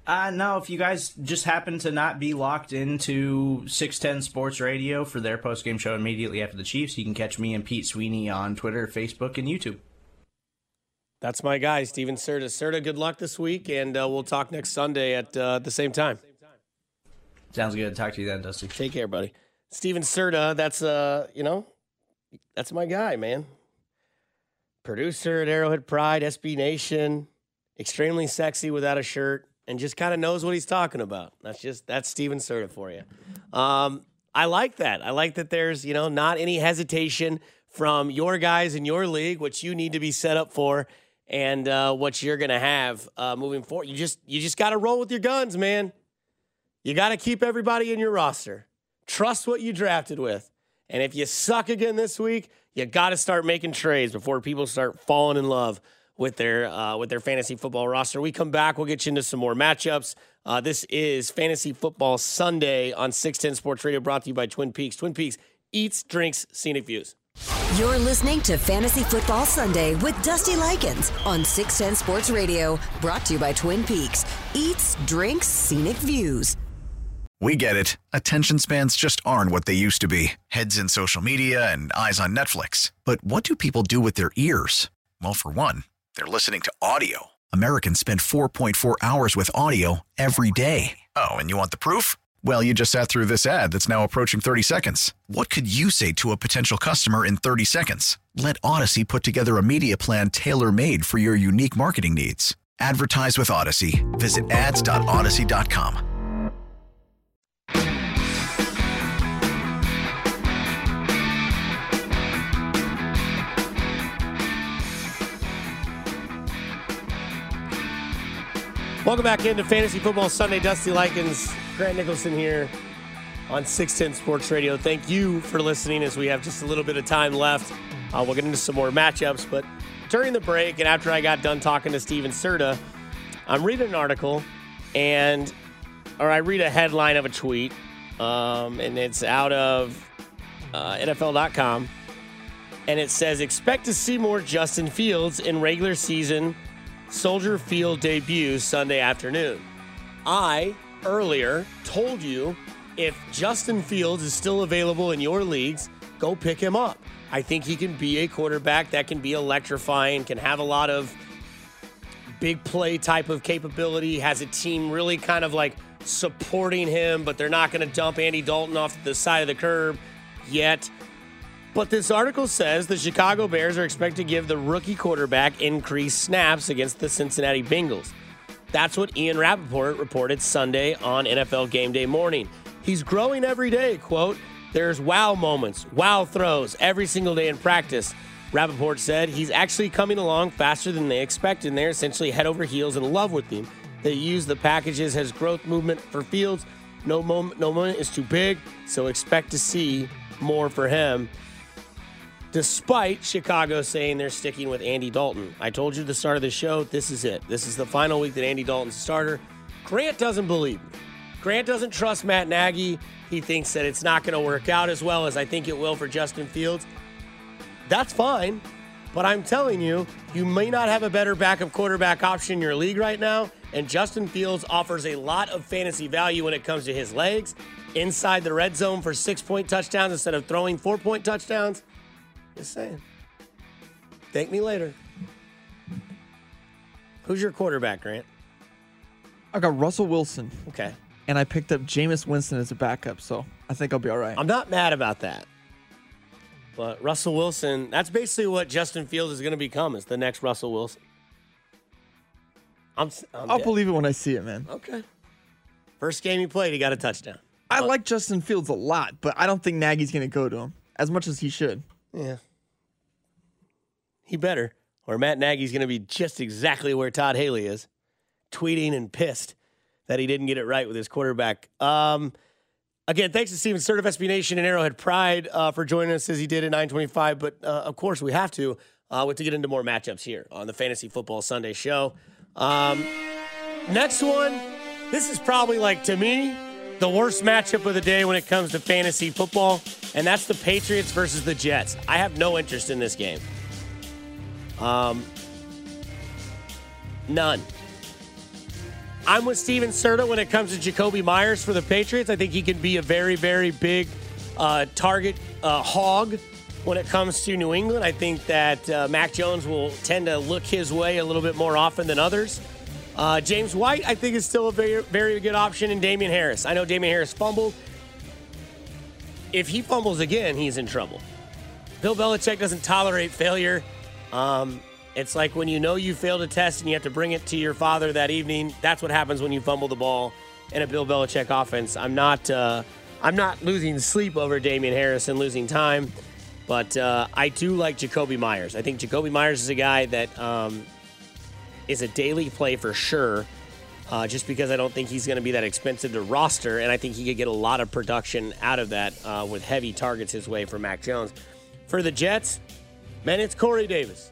Uh, no, if you guys just happen to not be locked into 610 Sports Radio for their post-game show immediately after the Chiefs, you can catch me and Pete Sweeney on Twitter, Facebook, and YouTube. That's my guy, Steven Serta. Serta, good luck this week, and uh, we'll talk next Sunday at uh, the same time. Sounds good. Talk to you then, Dusty. Take care, buddy. Steven Serta, that's, uh, you know, that's my guy, man. Producer at Arrowhead Pride, SB Nation, extremely sexy without a shirt and just kind of knows what he's talking about. That's just that's Steven Serta for you. Um, I like that. I like that there's you know not any hesitation from your guys in your league, which you need to be set up for, and uh, what you're gonna have uh, moving forward. You just you just got to roll with your guns, man. You got to keep everybody in your roster. Trust what you drafted with, and if you suck again this week, you got to start making trades before people start falling in love with their uh, with their fantasy football roster. We come back, we'll get you into some more matchups. Uh, this is Fantasy Football Sunday on 610 Sports Radio, brought to you by Twin Peaks. Twin Peaks eats, drinks, scenic views. You're listening to Fantasy Football Sunday with Dusty Likins on 610 Sports Radio, brought to you by Twin Peaks. Eats, drinks, scenic views. We get it. Attention spans just aren't what they used to be heads in social media and eyes on Netflix. But what do people do with their ears? Well, for one, they're listening to audio. Americans spend 4.4 hours with audio every day. Oh, and you want the proof? Well, you just sat through this ad that's now approaching 30 seconds. What could you say to a potential customer in 30 seconds? Let Audacy put together a media plan tailor made for your unique marketing needs. Advertise with Audacy. Visit ads.audacy.com. Welcome back into Fantasy Football Sunday. Dusty Likins, Grant Nicholson here on 610 Sports Radio. Thank you for listening as we have just a little bit of time left. Uh, we'll get into some more matchups, but during the break and after I got done talking to Steven Serta, I'm reading an article and, or I read a headline of a tweet, um, and it's out of uh, NFL.com, and it says, expect to see more Justin Fields in regular season Soldier Field debut Sunday afternoon. I earlier told you if Justin Fields is still available in your leagues, go pick him up. I think he can be a quarterback that can be electrifying, can have a lot of big play type of capability, has a team really kind of like supporting him, but they're not going to dump Andy Dalton off the side of the curb yet. But this article says the Chicago Bears are expected to give the rookie quarterback increased snaps against the Cincinnati Bengals. That's what Ian Rapoport reported Sunday on NFL Game Day morning. He's growing every day, quote, there's wow moments, wow throws every single day in practice. Rapoport said he's actually coming along faster than they expected, and they're essentially head over heels in love with him. They use the packages as growth movement for Fields. No moment, no moment is too big, so expect to see more for him despite Chicago saying they're sticking with Andy Dalton. I told you at the start of the show, this is it. This is the final week that Andy Dalton's a starter. Grant doesn't believe me. Grant doesn't trust Matt Nagy. He thinks that it's not going to work out as well as I think it will for Justin Fields. That's fine, but I'm telling you, you may not have a better backup quarterback option in your league right now, and Justin Fields offers a lot of fantasy value when it comes to his legs, inside the red zone for six point touchdowns instead of throwing four point touchdowns. Just saying. Thank me later. Who's your quarterback, Grant? I got Russell Wilson. Okay. And I picked up Jameis Winston as a backup, so I think I'll be all right. I'm not mad about that. But Russell Wilson, that's basically what Justin Fields is going to become, is the next Russell Wilson. I'm, I'm I'll dead. believe it when I see it, man. Okay. First game he played, he got a touchdown. I like Justin Fields a lot, but I don't think Nagy's going to go to him as much as he should. Yeah. He better, or Matt Nagy's going to be just exactly where Todd Haley is, tweeting and pissed that he didn't get it right with his quarterback. Um, again, thanks to Steven Serta of SB Nation and Arrowhead Pride uh, for joining us as he did at 925. But uh, of course, we have to uh, to get into more matchups here on the Fantasy Football Sunday show. Um, next one, this is probably like to me the worst matchup of the day when it comes to fantasy football, and that's the Patriots versus the Jets. I have no interest in this game. Um, none. I'm with Steven Serta when it comes to Jakobi Meyers for the Patriots. I think he can be a very, very big uh, target uh, hog when it comes to New England. I think that uh, Mac Jones will tend to look his way a little bit more often than others. Uh, James White, I think, is still a very, very good option, and Damien Harris. I know Damien Harris fumbled. If he fumbles again, he's in trouble. Bill Belichick doesn't tolerate failure. Um, it's like when you know you failed a test and you have to bring it to your father that evening. That's what happens when you fumble the ball in a Bill Belichick offense. I'm not, uh, I'm not losing sleep over Damien Harris and losing time, but uh, I do like Jakobi Meyers. I think Jakobi Meyers is a guy that um, is a daily play for sure. Uh, just because I don't think he's going to be that expensive to roster, and I think he could get a lot of production out of that uh, with heavy targets his way for Mac Jones. For the Jets, man, it's Corey Davis.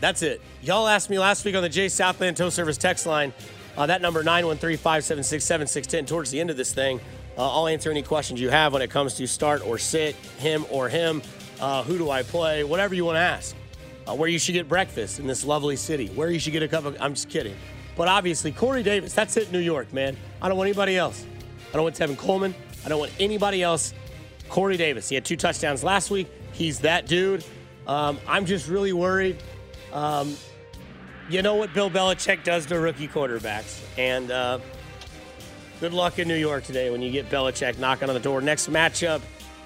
That's it. Y'all asked me last week on the Jay Southland Tow Service text line. Uh, that number 913-576-7610 towards the end of this thing. Uh, I'll answer any questions you have when it comes to start or sit, him or him. Uh, who do I play? Whatever you want to ask. Uh, where you should get breakfast in this lovely city. Where you should get a cup of. I'm just kidding. But obviously, Corey Davis. That's it, New York, man. I don't want anybody else. I don't want Tevin Coleman. I don't want anybody else. Corey Davis. He had two touchdowns last week. He's that dude. Um, I'm just really worried. Um, you know what Bill Belichick does to rookie quarterbacks. And uh, good luck in New York today when you get Belichick knocking on the door. Next matchup,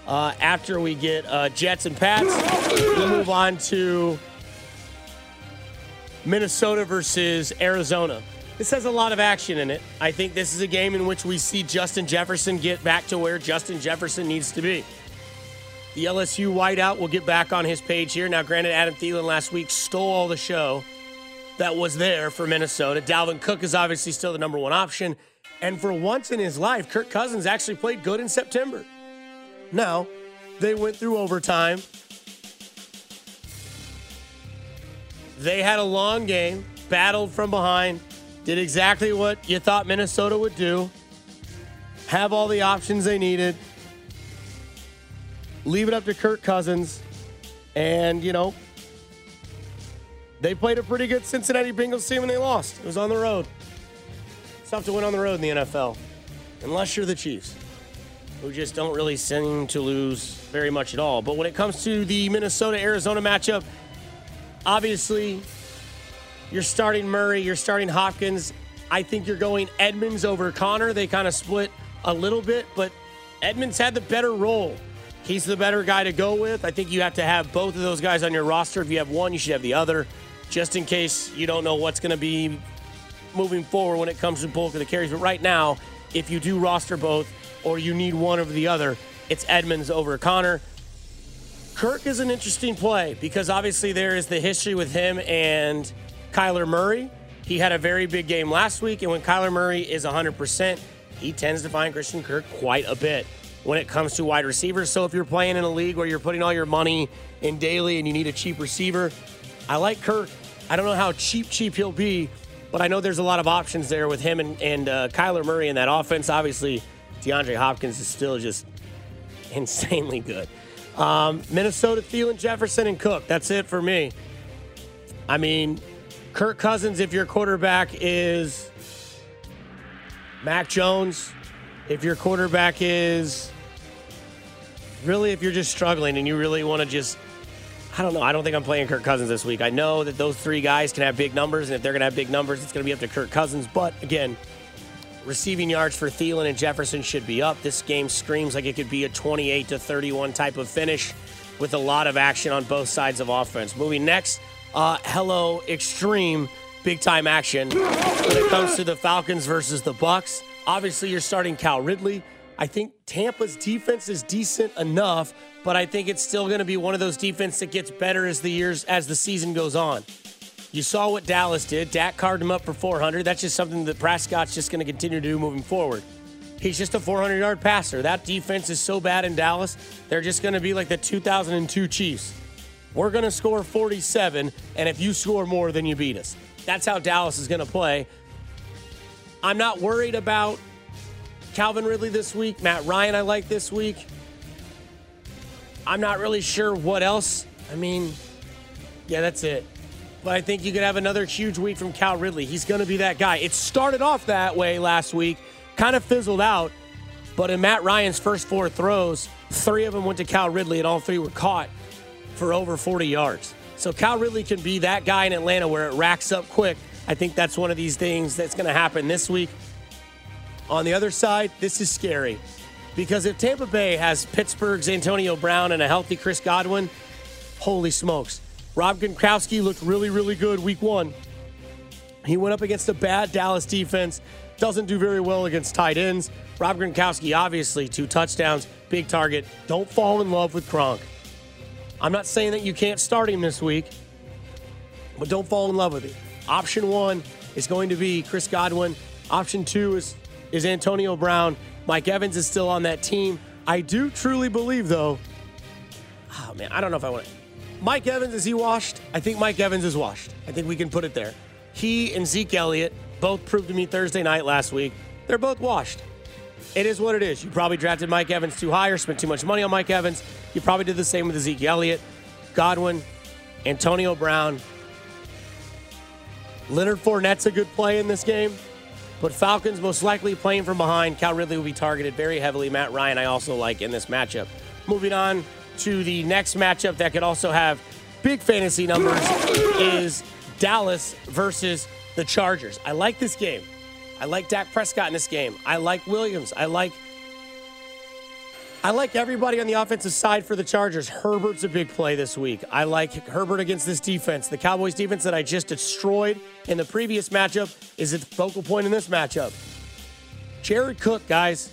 uh, after we get uh, Jets and Pats, we'll move on to Minnesota versus Arizona. This has a lot of action in it. I think this is a game in which we see Justin Jefferson get back to where Justin Jefferson needs to be. The LSU whiteout will get back on his page here. Now, granted, Adam Thielen last week stole all the show that was there for Minnesota. Dalvin Cook is obviously still the number one option. And for once in his life, Kirk Cousins actually played good in September. Now, they went through overtime. They had a long game, battled from behind, did exactly what you thought Minnesota would do, have all the options they needed, leave it up to Kirk Cousins, and, you know, they played a pretty good Cincinnati Bengals team and they lost. It was on the road. It's tough to win on the road in the NFL, unless you're the Chiefs, who just don't really seem to lose very much at all. But when it comes to the Minnesota Arizona matchup, obviously you're starting Murray, you're starting Hopkins. I think you're going Edmonds over Conner. They kind of split a little bit, but Edmonds had the better role. He's the better guy to go with. I think you have to have both of those guys on your roster. If you have one, you should have the other, just in case you don't know what's going to be moving forward when it comes to bulk of the carries. But right now, if you do roster both or you need one over the other, it's Edmonds over Conner. Kirk is an interesting play because obviously there is the history with him and Kyler Murray. He had a very big game last week, and when Kyler Murray is 100%, he tends to find Christian Kirk quite a bit when it comes to wide receivers. So if you're playing in a league where you're putting all your money in daily and you need a cheap receiver, I like Kirk. I don't know how cheap, cheap he'll be, but I know there's a lot of options there with him and, and uh, Kyler Murray in that offense. Obviously, DeAndre Hopkins is still just insanely good. Um, Minnesota, Thielen, Jefferson, and Cook. That's it for me. I mean, Kirk Cousins, if your quarterback is Mac Jones, if your quarterback is really, if you're just struggling and you really want to just, I don't know. I don't think I'm playing Kirk Cousins this week. I know that those three guys can have big numbers, and if they're going to have big numbers, it's going to be up to Kirk Cousins. But again, receiving yards for Thielen and Jefferson should be up. This game screams like it could be a 28 to 31 type of finish with a lot of action on both sides of offense. Moving next, uh, hello, extreme big time action when it comes to the Falcons versus the Bucs. Obviously, you're starting Cal Ridley. I think Tampa's defense is decent enough, but I think it's still going to be one of those defenses that gets better as the years as the season goes on. You saw what Dallas did. Dak carved him up for 400. That's just something that Prescott's just going to continue to do moving forward. He's just a 400 yard passer. That defense is so bad in Dallas, they're just going to be like the 2002 Chiefs. We're going to score 47, and if you score more, then you beat us. That's how Dallas is going to play. I'm not worried about Calvin Ridley this week. Matt Ryan, I like this week. I'm not really sure what else. I mean, yeah, that's it. But I think you could have another huge week from Cal Ridley. He's going to be that guy. It started off that way last week, kind of fizzled out. But in Matt Ryan's first four throws, three of them went to Cal Ridley, and all three were caught for over 40 yards. So Cal Ridley can be that guy in Atlanta where it racks up quick. I think that's one of these things that's going to happen this week. On the other side, this is scary because if Tampa Bay has Pittsburgh's Antonio Brown and a healthy Chris Godwin, holy smokes. Rob Gronkowski looked really, really good week one. He went up against a bad Dallas defense, doesn't do very well against tight ends. Rob Gronkowski, obviously, two touchdowns, big target. Don't fall in love with Gronk. I'm not saying that you can't start him this week, but don't fall in love with him. Option one is going to be Chris Godwin. Option two is, is Antonio Brown. Mike Evans is still on that team. I do truly believe, though. Oh, man, I don't know if I want to. Mike Evans, is he washed? I think Mike Evans is washed. I think we can put it there. He and Zeke Elliott both proved to me Thursday night last week. They're both washed. It is what it is. You probably drafted Mike Evans too high or spent too much money on Mike Evans. You probably did the same with Zeke Elliott, Godwin, Antonio Brown. Leonard Fournette's a good play in this game, but Falcons most likely playing from behind. Cal Ridley will be targeted very heavily. Matt Ryan, I also like in this matchup. Moving on to the next matchup that could also have big fantasy numbers is Dallas versus the Chargers. I like this game. I like Dak Prescott in this game. I like Williams. I like I like everybody on the offensive side for the Chargers. Herbert's a big play this week. I like Herbert against this defense. The Cowboys defense that I just destroyed in the previous matchup is the focal point in this matchup. Jared Cook, guys,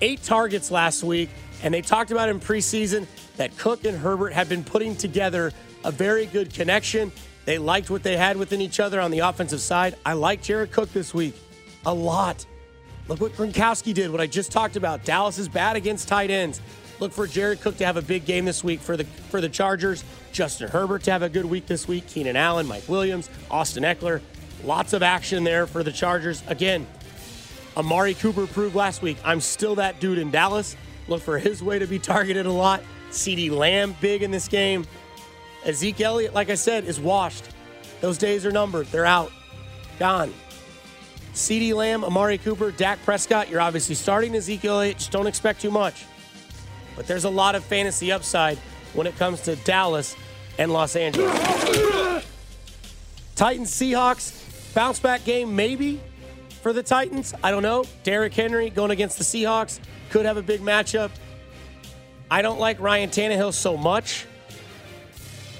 eight targets last week, and they talked about in preseason that Cook and Herbert have been putting together a very good connection. They liked what they had within each other on the offensive side. I like Jared Cook this week a lot. Look what Gronkowski did, what I just talked about. Dallas is bad against tight ends. Look for Jared Cook to have a big game this week for the for the Chargers. Justin Herbert to have a good week this week. Keenan Allen, Mike Williams, Austin Ekeler. Lots of action there for the Chargers. Again, Amari Cooper proved last week. I'm still that dude in Dallas. Look for his way to be targeted a lot. CeeDee Lamb big in this game. Ezekiel Elliott, like I said, is washed. Those days are numbered. They're out. Gone. CeeDee Lamb, Amari Cooper, Dak Prescott, you're obviously starting Ezekiel Elliott. Just don't expect too much. But there's a lot of fantasy upside when it comes to Dallas and Los Angeles. Titans Seahawks, bounce back game maybe for the Titans. I don't know. Derrick Henry going against the Seahawks could have a big matchup. I don't like Ryan Tannehill so much.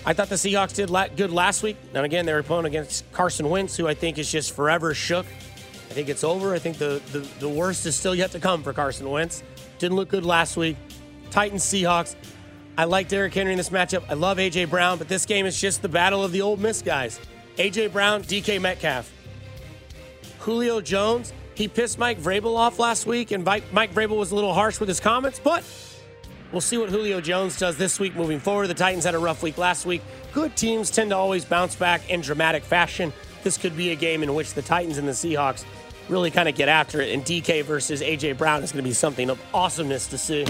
I thought the Seahawks did good last week. And again, they're opponent against Carson Wentz, who I think is just forever shook. I think it's over. I think the, the, the worst is still yet to come for Carson Wentz. Didn't look good last week. Titans, Seahawks. I like Derrick Henry in this matchup. I love A.J. Brown, but this game is just the battle of the Ole Miss guys. A.J. Brown, DK Metcalf. Julio Jones, he pissed Mike Vrabel off last week, and Mike, Vrabel was a little harsh with his comments, but we'll see what Julio Jones does this week moving forward. The Titans had a rough week last week. Good teams tend to always bounce back in dramatic fashion. This could be a game in which the Titans and the Seahawks really kind of get after it, and DK versus AJ Brown is going to be something of awesomeness to see.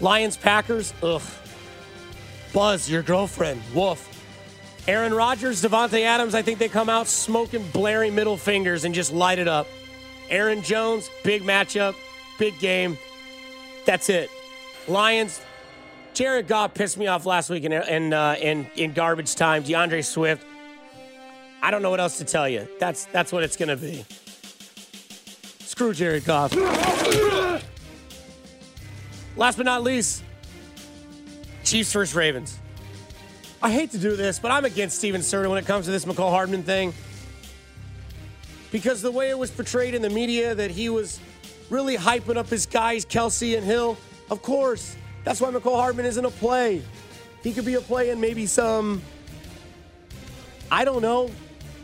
Lions Packers, ugh. Buzz, your girlfriend, woof. Aaron Rodgers, Davante Adams, I think they come out smoking, blaring middle fingers and just light it up. Aaron Jones, big matchup, big game. That's it. Lions, Jared Goff pissed me off last week in in, uh, in, in garbage time. DeAndre Swift. I don't know what else to tell you. That's that's what it's gonna be. Screw Jared Goff. Last but not least, Chiefs versus Ravens. I hate to do this, but I'm against Steven Serta when it comes to this Mecole Hardman thing. Because the way it was portrayed in the media that he was really hyping up his guys, Kelce and Hill, of course, that's why Mecole Hardman isn't a play. He could be a play in maybe some, I don't know,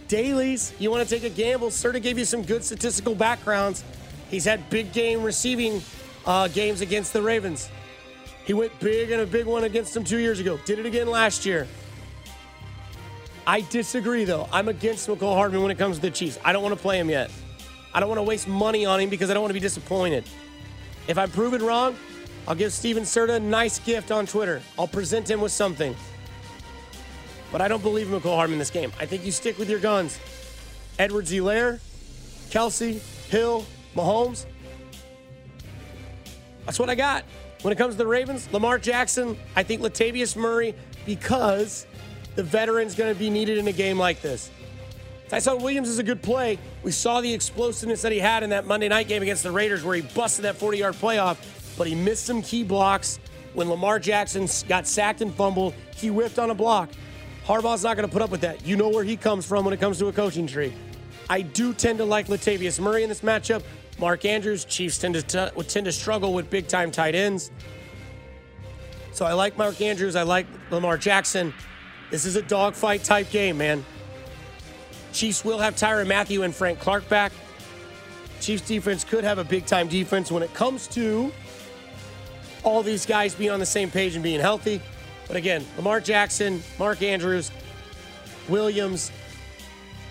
dailies. You want to take a gamble? Serta gave you some good statistical backgrounds. He's had big game receiving uh, games against the Ravens. He went big in a big one against them two years ago. Did it again last year. I disagree, though. I'm against Mecole Hardman when it comes to the Chiefs. I don't want to play him yet. I don't want to waste money on him because I don't want to be disappointed. If I'm proven wrong, I'll give Steven Serta a nice gift on Twitter. I'll present him with something. But I don't believe Mecole Hardman this game. I think you stick with your guns. Edwards Helaire, Kelce, Hill, Mahomes. That's what I got. When it comes to the Ravens, Lamar Jackson, I think Latavius Murray, because the veteran's going to be needed in a game like this. Ty'Son Williams is a good play. We saw the explosiveness that he had in that Monday night game against the Raiders where he busted that 40 yard playoff, but he missed some key blocks. When Lamar Jackson got sacked and fumbled, he whipped on a block. Harbaugh's not going to put up with that. You know where he comes from when it comes to a coaching tree. I do tend to like Latavius Murray in this matchup. Mark Andrews, Chiefs tend to t- tend to struggle with big time tight ends. So I like Mark Andrews. I like Lamar Jackson. This is a dogfight type game, man. Chiefs will have Tyrann Mathieu and Frank Clark back. Chiefs defense could have a big time defense when it comes to all these guys being on the same page and being healthy. But again, Lamar Jackson, Mark Andrews, Williams,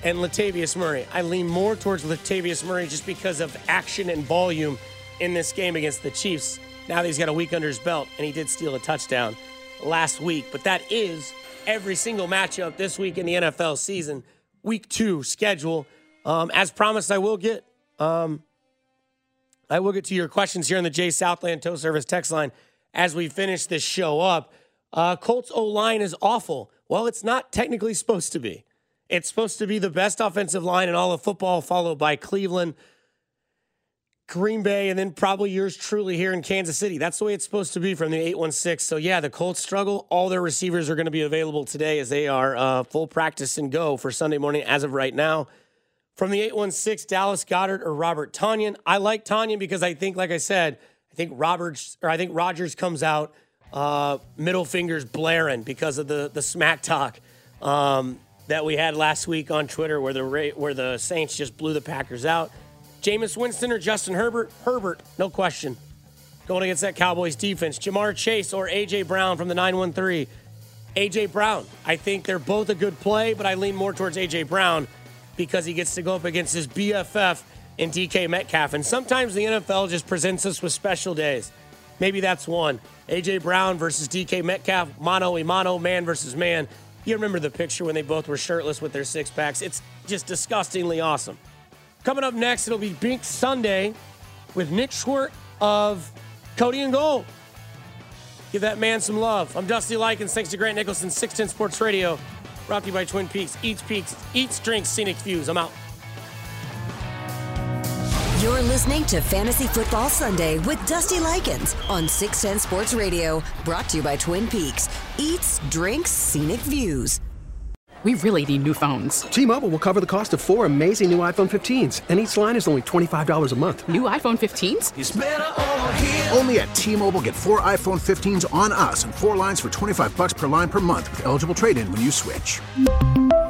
and Latavius Murray. I lean more towards Latavius Murray just because of action and volume in this game against the Chiefs. Now that he's got a week under his belt, and he did steal a touchdown last week. But that is every single matchup this week in the NFL season, week two schedule. Um, as promised, I will get um, I will get to your questions here on the Jay Southland Tow Service text line as we finish this show up. Uh, Colts O line is awful. Well, it's not technically supposed to be. It's supposed to be the best offensive line in all of football, followed by Cleveland, Green Bay, and then probably yours truly here in Kansas City. That's the way it's supposed to be from the 816. So, yeah, the Colts struggle. All their receivers are going to be available today as they are uh, full practice and go for Sunday morning as of right now. From the 816, Dallas Goedert or Robert Tonyan. I like Tonyan because I think, like I said, I think Roberts or I think Rogers comes out uh, middle fingers blaring because of the the smack talk um, that we had last week on Twitter, where the where the Saints just blew the Packers out. Jameis Winston or Justin Herbert? Herbert, no question. Going against that Cowboys defense. Ja'Marr Chase or A.J. Brown from the 913. A.J. Brown. I think they're both a good play, but I lean more towards A.J. Brown because he gets to go up against his BFF in DK Metcalf. And sometimes the NFL just presents us with special days. Maybe that's one. A.J. Brown versus DK Metcalf, mano a mano, man versus man. You remember the picture when they both were shirtless with their six packs? It's just disgustingly awesome. Coming up next, it'll be Bink Sunday with Nick Schwerdt of Cody and Gold. Give that man some love. I'm Dusty Likins. Thanks to Grant Nicholson, 610 Sports Radio. Brought to you by Twin Peaks. Eats Peaks, eats, drinks, scenic views. I'm out. You're listening to Fantasy Football Sunday with Dusty Likins on 610 Sports Radio. Brought to you by Twin Peaks. Eats, drinks, scenic views. We really need new phones. T-Mobile will cover the cost of four amazing new iPhone 15s, and each line is only $25 a month. New iPhone 15s? Only at T-Mobile get four iPhone 15s on us and four lines for 25 bucks per line per month with eligible trade-in when you switch.